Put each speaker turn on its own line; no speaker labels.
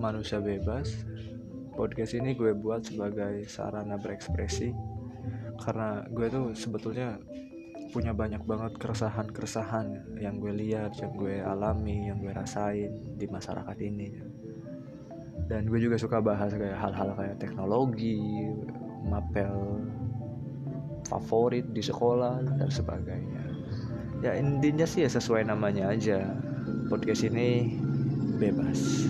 manusia bebas podcast ini gue buat sebagai sarana berekspresi karena gue tuh sebetulnya punya banyak banget keresahan-keresahan yang gue lihat, yang gue alami, yang gue rasain di masyarakat ini. Dan gue juga suka bahas kayak hal-hal kayak teknologi, mapel favorit di sekolah dan sebagainya. Ya intinya sih ya sesuai namanya aja. Podcast ini bebas.